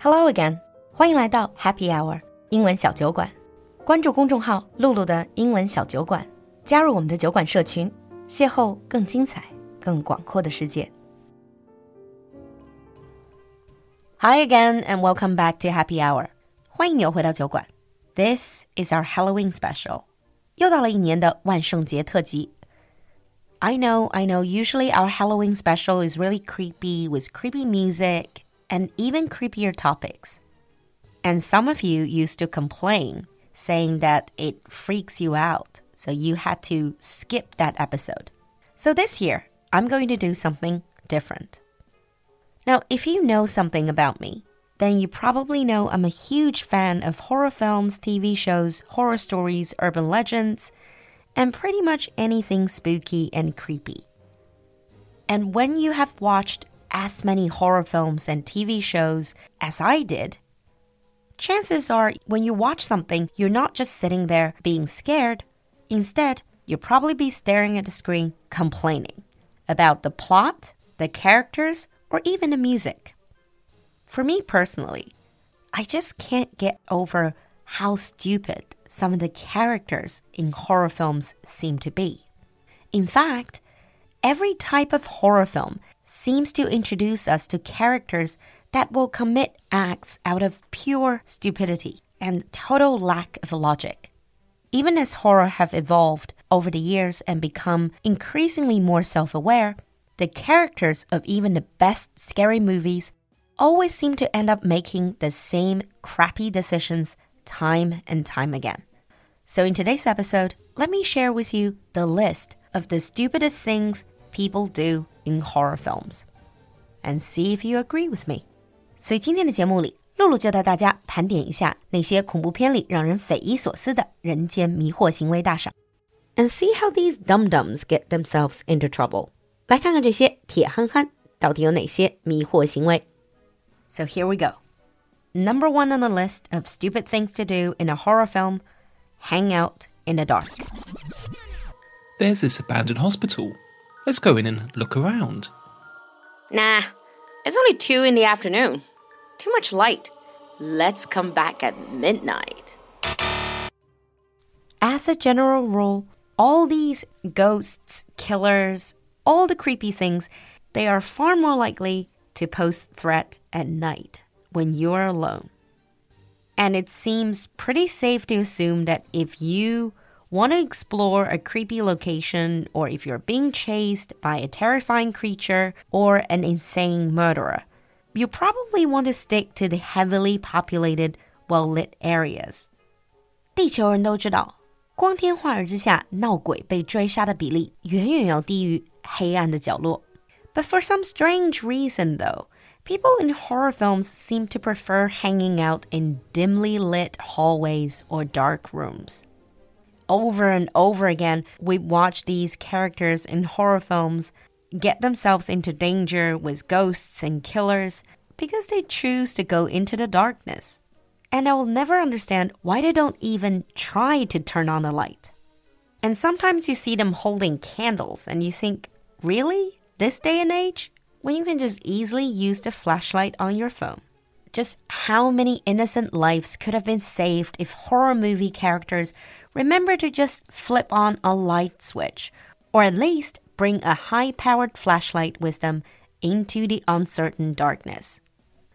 Hello again，欢迎来到 Happy Hour 英文小酒馆。关注公众号“露露的英文小酒馆”，加入我们的酒馆社群，邂逅更精彩、更广阔的世界。Hi again and welcome back to Happy Hour，欢迎你又回到酒馆。This is our Halloween special，又到了一年的万圣节特辑。I know, I know. Usually our Halloween special is really creepy with creepy music and even creepier topics. And some of you used to complain, saying that it freaks you out, so you had to skip that episode. So this year, I'm going to do something different. Now, if you know something about me, then you probably know I'm a huge fan of horror films, TV shows, horror stories, urban legends, and pretty much anything spooky and creepy. And when you have watched as many horror films and TV shows as I did, chances are when you watch something, you're not just sitting there being scared. Instead, you'll probably be staring at the screen complaining about the plot, the characters, or even the music. For me personally, I just can't get over how stupid some of the characters in horror films seem to be. In fact, every type of horror film seems to introduce us to characters that will commit acts out of pure stupidity and total lack of logic. Even as horror have evolved over the years and become increasingly more self-aware, the characters of even the best scary movies always seem to end up making the same crappy decisions time and time again. So in today's episode, let me share with you the list of the stupidest things people do in horror films and see if you agree with me. 所以今天的节目里，露露就带大家盘点一下那些恐怖片里让人匪夷所思的人间迷惑行为大赏，and see how these dum dums get themselves into trouble。来看看这些铁憨憨到底有哪些迷惑行为。So here we go. Number one on the list of stupid things to do in a horror film: hang out in the dark. There's this abandoned hospital. Let's go in and look around. Nah, it's only two in the afternoon. Too much light. Let's come back at midnight. As a general rule, all these ghosts, killers, all the creepy things, they are far more likely to pose threat at night when you're alone. And it seems pretty safe to assume that if you want to explore a creepy location, or if you're being chased by a terrifying creature or an insane murderer, you probably want to stick to the heavily populated, well lit areas. 地球人都知道，光天化日之下闹鬼被追杀的比例远远要低于黑暗的角落。But for some strange reason, though, people in horror films seem to prefer hanging out in dimly lit hallways or dark rooms over and over again, we watch these characters in horror films get themselves into danger with ghosts and killers because they choose to go into the darkness. And I will never understand why they don't even try to turn on the light. And sometimes you see them holding candles and you think, really? This day and age? When you can just easily use the flashlight on your phone. Just how many innocent lives could have been saved if horror movie characters remember to just flip on a light switch, or at least bring a high powered flashlight with them into the uncertain darkness.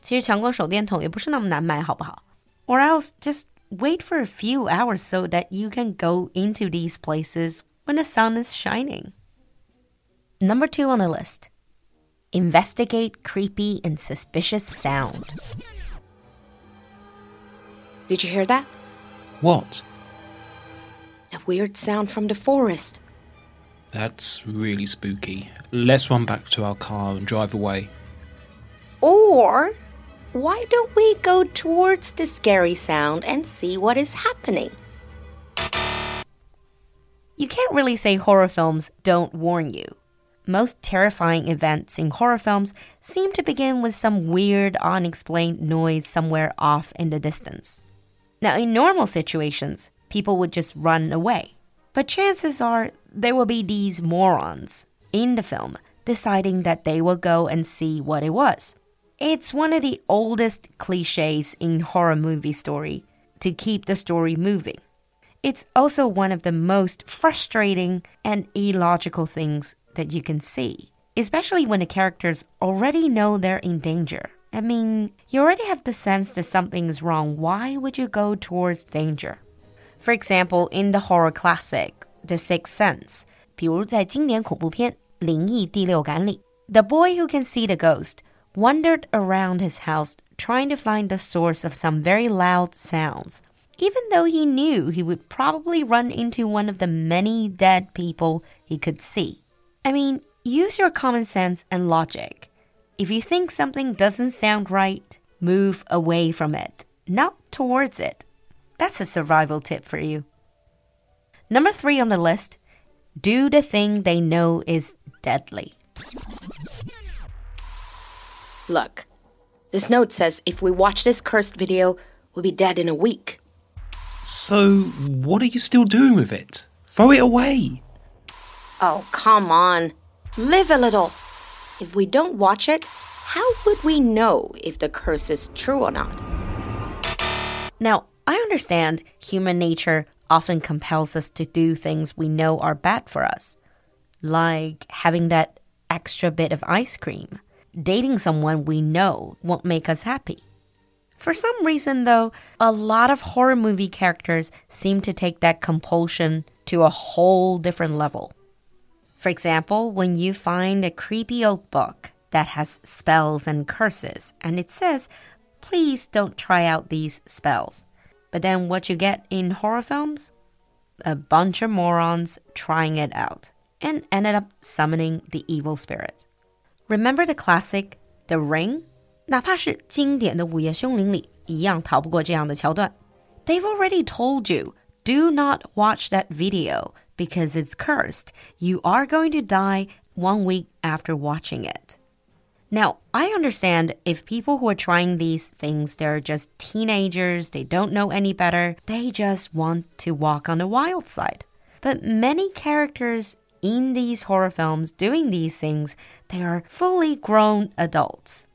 其实强光手电筒也不是那么难买，好不好？Or else just wait for a few hours so that you can go into these places when the sun is shining. Number two on the list investigate creepy and suspicious sound. Did you hear that? What? A weird sound from the forest. That's really spooky. Let's run back to our car and drive away. Or why don't we go towards the scary sound and see what is happening? You can't really say horror films don't warn you. Most terrifying events in horror films seem to begin with some weird, unexplained noise somewhere off in the distance. Now, in normal situations, people would just run away. But chances are there will be these morons in the film deciding that they will go and see what it was. It's one of the oldest cliches in horror movie story to keep the story moving. It's also one of the most frustrating and illogical things that you can see, especially when the characters already know they're in danger. I mean, you already have the sense that something is wrong. Why would you go towards danger? For example, in the horror classic The Sixth Sense，比如在经典恐怖片《灵异第六感》里，the boy who can see the ghost wandered around his house trying to find the source of some very loud sounds, even though he knew he would probably run into one of the many dead people he could see. I mean, use your common sense and logic. If you think something doesn't sound right, move away from it, not towards it. That's a survival tip for you. Number three on the list do the thing they know is deadly. Look, this note says if we watch this cursed video, we'll be dead in a week. So, what are you still doing with it? Throw it away. Oh, come on. Live a little. If we don't watch it, how would we know if the curse is true or not? Now, I understand human nature often compels us to do things we know are bad for us, like having that extra bit of ice cream, dating someone we know won't make us happy. For some reason, though, a lot of horror movie characters seem to take that compulsion to a whole different level. For example, when you find a creepy old book that has spells and curses, and it says, please don't try out these spells. But then what you get in horror films? A bunch of morons trying it out and ended up summoning the evil spirit. Remember the classic The Ring? 哪怕是经典的《午夜凶铃》里，一样逃不过这样的桥段。They've already told you, do not watch that video because it's cursed. You are going to die one week after watching it. Now, I understand if people who are trying these things, they're just teenagers, they don't know any better, they just want to walk on the wild side. But many characters in these horror films doing these things, they are fully grown adults.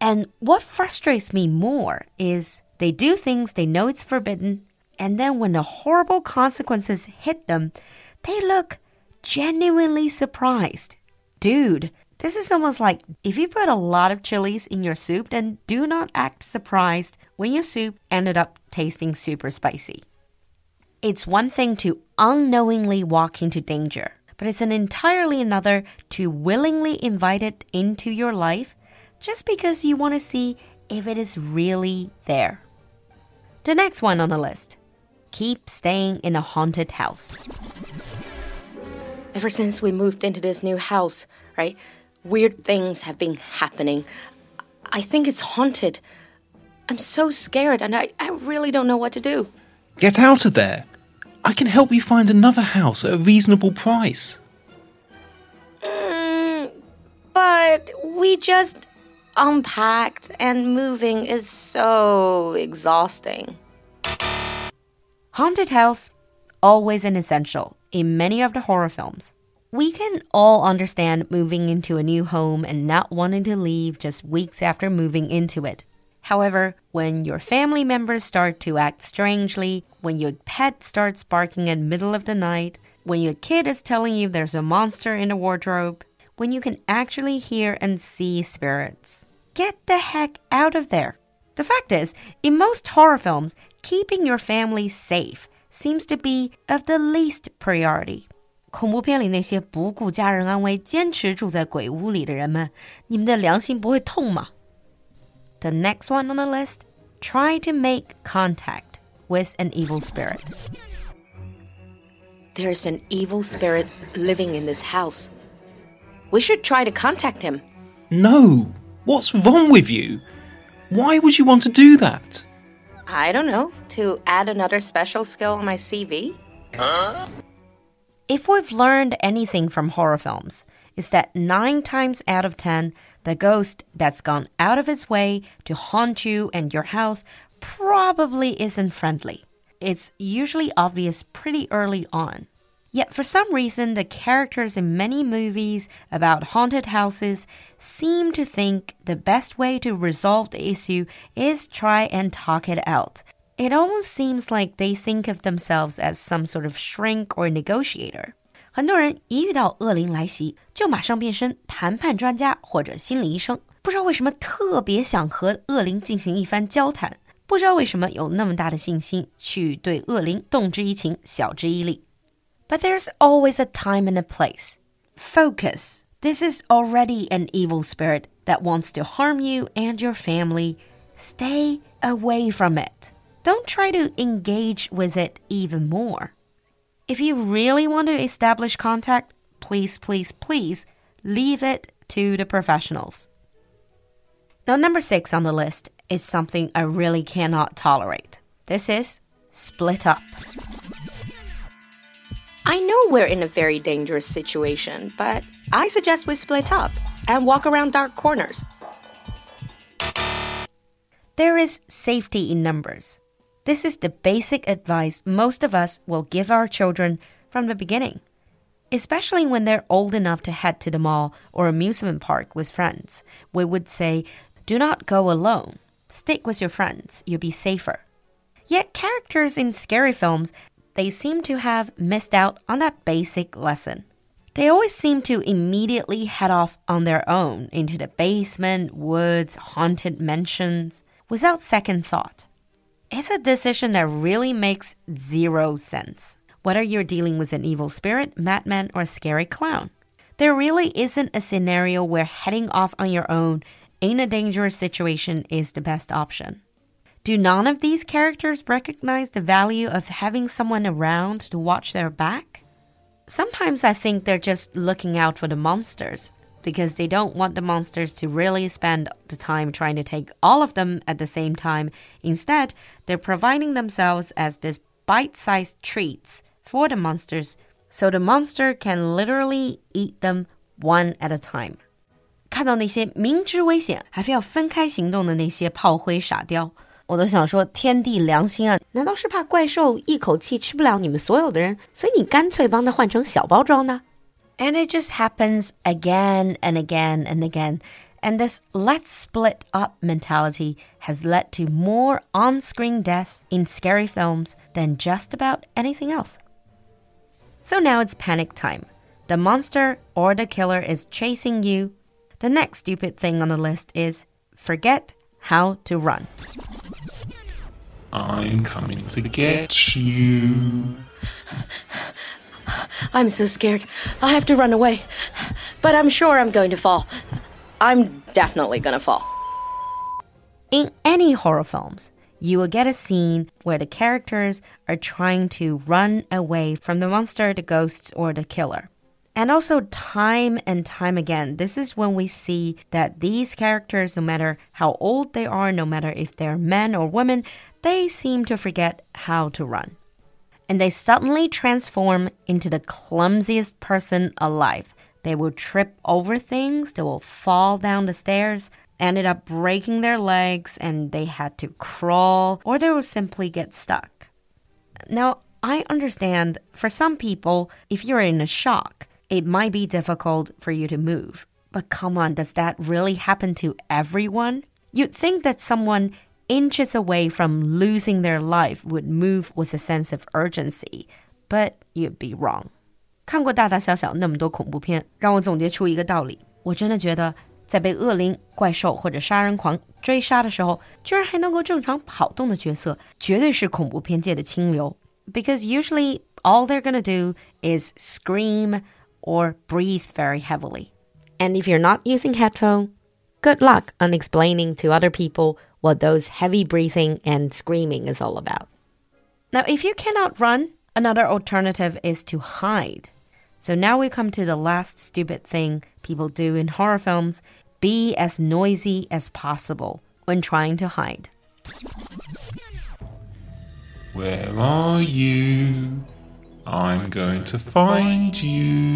And what frustrates me more is they do things they know it's forbidden, and then when the horrible consequences hit them, they look genuinely surprised. Dude, this is almost like if you put a lot of chilies in your soup, then do not act surprised when your soup ended up tasting super spicy. It's one thing to unknowingly walk into danger, but it's an entirely another to willingly invite it into your life just because you want to see if it is really there. The next one on the list keep staying in a haunted house. Ever since we moved into this new house, right? Weird things have been happening. I think it's haunted. I'm so scared and I, I really don't know what to do. Get out of there. I can help you find another house at a reasonable price. Mm, but we just unpacked and moving is so exhausting. Haunted house, always an essential in many of the horror films. We can all understand moving into a new home and not wanting to leave just weeks after moving into it. However, when your family members start to act strangely, when your pet starts barking in the middle of the night, when your kid is telling you there's a monster in the wardrobe, when you can actually hear and see spirits, get the heck out of there. The fact is, in most horror films, keeping your family safe seems to be of the least priority. 恐怖片里那些不顾家人安危、坚持住在鬼屋里的人们，你们的良心不会痛吗？The next one on the list: try to make contact with an evil spirit. There's an evil spirit living in this house. We should try to contact him. No! What's wrong with you? Why would you want to do that? I don't know. To add another special skill on my CV? Huh? If we've learned anything from horror films, it's that nine times out of ten, the ghost that's gone out of its way to haunt you and your house probably isn't friendly. It's usually obvious pretty early on. Yet for some reason, the characters in many movies about haunted houses seem to think the best way to resolve the issue is try and talk it out. It almost seems like they think of themselves as some sort of shrink or negotiator. 很多人一遇到恶灵来袭，就马上变身谈判专家或者心理医生。不知道为什么特别想和恶灵进行一番交谈，不知道为什么有那么大的信心去对恶灵动之以情，晓之以理。but there's always a time and a place. Focus. This is already an evil spirit that wants to harm you and your family. Stay away from it. Don't try to engage with it even more. If you really want to establish contact, please, please, please leave it to the professionals. Now, number six on the list is something I really cannot tolerate. This is split up. I know we're in a very dangerous situation, but I suggest we split up and walk around dark corners. There is safety in numbers. This is the basic advice most of us will give our children from the beginning, especially when they're old enough to head to the mall or amusement park with friends. We would say, Do not go alone. Stick with your friends, you'll be safer. Yet, characters in scary films they seem to have missed out on that basic lesson. They always seem to immediately head off on their own into the basement, woods, haunted mansions without second thought. It's a decision that really makes zero sense. Whether you're dealing with an evil spirit, madman, or scary clown, there really isn't a scenario where heading off on your own in a dangerous situation is the best option. Do none of these characters recognize the value of having someone around to watch their back? Sometimes I think they're just looking out for the monsters because they don't want the monsters to really spend the time trying to take all of them at the same time. Instead, they're providing themselves as this bite sized treats for the monsters so the monster can literally eat them one at a time. 看到那些明知危险还非要分开行动的那些炮灰傻雕。我都想说天地良心啊！难道是怕怪兽一口气吃不了你们所有的人，所以你干脆帮他换成小包装呢 ？And it just happens again and again and again. And this let's split up mentality has led to more on screen death in scary films than just about anything else. So now it's panic time. The monster or the killer is chasing you. The next stupid thing on the list is forget how to run. I'm coming to get you. I'm so scared. I have to run away. But I'm sure I'm going to fall. I'm definitely going to fall. In any horror films, you will get a scene where the characters are trying to run away from the monster, the ghosts, or the killer. And also, time and time again, this is when we see that these characters, no matter how old they are, no matter if they're men or women, they seem to forget how to run. And they suddenly transform into the clumsiest person alive. They will trip over things, they will fall down the stairs, ended up breaking their legs, and they had to crawl, or they will simply get stuck. Now, I understand for some people, if you're in a shock, it might be difficult for you to move. But come on, does that really happen to everyone? You'd think that someone inches away from losing their life would move with a sense of urgency, but you'd be wrong. 看过大大小小那么多恐怖片，让我总结出一个道理：我真的觉得，在被恶灵、怪兽或者杀人狂追杀的时候，居然还能够正常跑动的角色，绝对是恐怖片界的清流。Because usually all they're gonna do is scream or breathe very heavily. And if you're not using headphone, good luck on explaining to other people what those heavy breathing and screaming is all about. Now, if you cannot run, another alternative is to hide. So now we come to the last stupid thing people do in horror films be as noisy as possible when trying to hide. Where are you? I'm going to find you.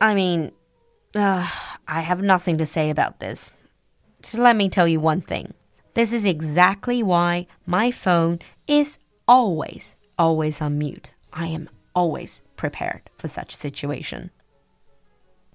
I mean, uh, I have nothing to say about this. So let me tell you one thing. This is exactly why my phone is always, always on mute. I am always prepared for such situation.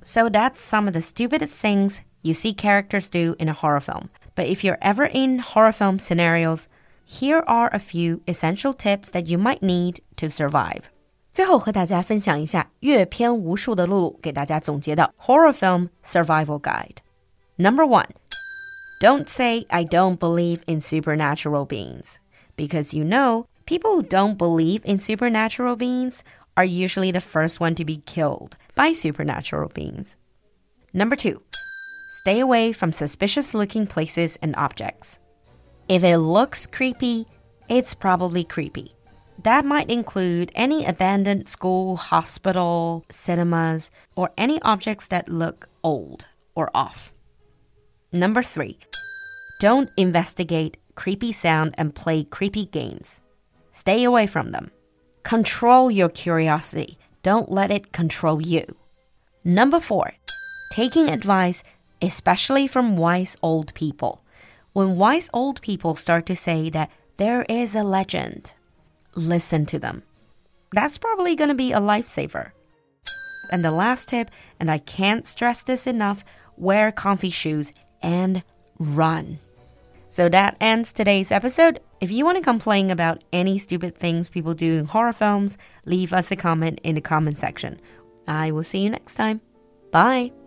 So that's some of the stupidest things you see characters do in a horror film. But if you're ever in horror film scenarios, here are a few essential tips that you might need to survive. 最后和大家分享一下阅片无数的露露给大家总结的 Horror Film Survival Guide. Number one, don't say I don't believe in supernatural beings, because you know people who don't believe in supernatural beings are usually the first one to be killed by supernatural beings. Number two, stay away from suspicious looking places and objects. If it looks creepy, it's probably creepy. That might include any abandoned school, hospital, cinemas, or any objects that look old or off. Number three, don't investigate creepy sound and play creepy games. Stay away from them. Control your curiosity. Don't let it control you. Number four, taking advice, especially from wise old people. When wise old people start to say that there is a legend, listen to them. That's probably going to be a lifesaver. And the last tip, and I can't stress this enough wear comfy shoes and run. So that ends today's episode. If you want to complain about any stupid things people do in horror films, leave us a comment in the comment section. I will see you next time. Bye.